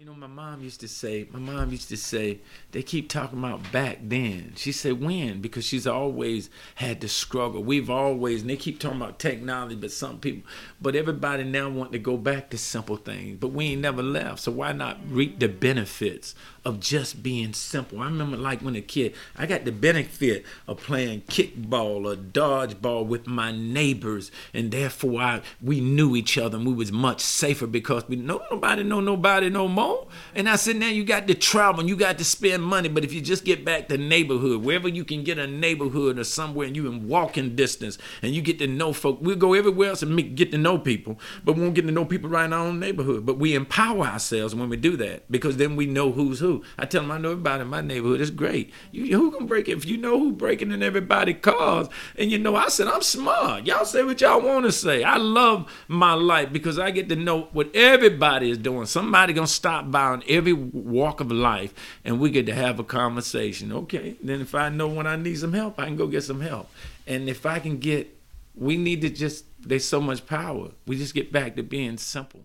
You know, my mom used to say, my mom used to say, they keep talking about back then. She said, when? Because she's always had to struggle. We've always, and they keep talking about technology, but some people, but everybody now want to go back to simple things. But we ain't never left. So why not reap the benefits of just being simple? I remember like when a kid, I got the benefit of playing kickball or dodgeball with my neighbors. And therefore I, we knew each other and we was much safer because we nobody know nobody no more. And I said, now you got to travel and you got to spend money. But if you just get back to neighborhood, wherever you can get a neighborhood or somewhere and you in walking distance and you get to know folk, we'll go everywhere else and get to know people, but we won't get to know people right in our own neighborhood. But we empower ourselves when we do that because then we know who's who. I tell them I know everybody in my neighborhood. It's great. You, who can break it? If you know who breaking in everybody's cars, and you know, I said I'm smart. Y'all say what y'all want to say. I love my life because I get to know what everybody is doing. Somebody gonna stop stop on every walk of life and we get to have a conversation. Okay, then if I know when I need some help, I can go get some help. And if I can get, we need to just, there's so much power. We just get back to being simple.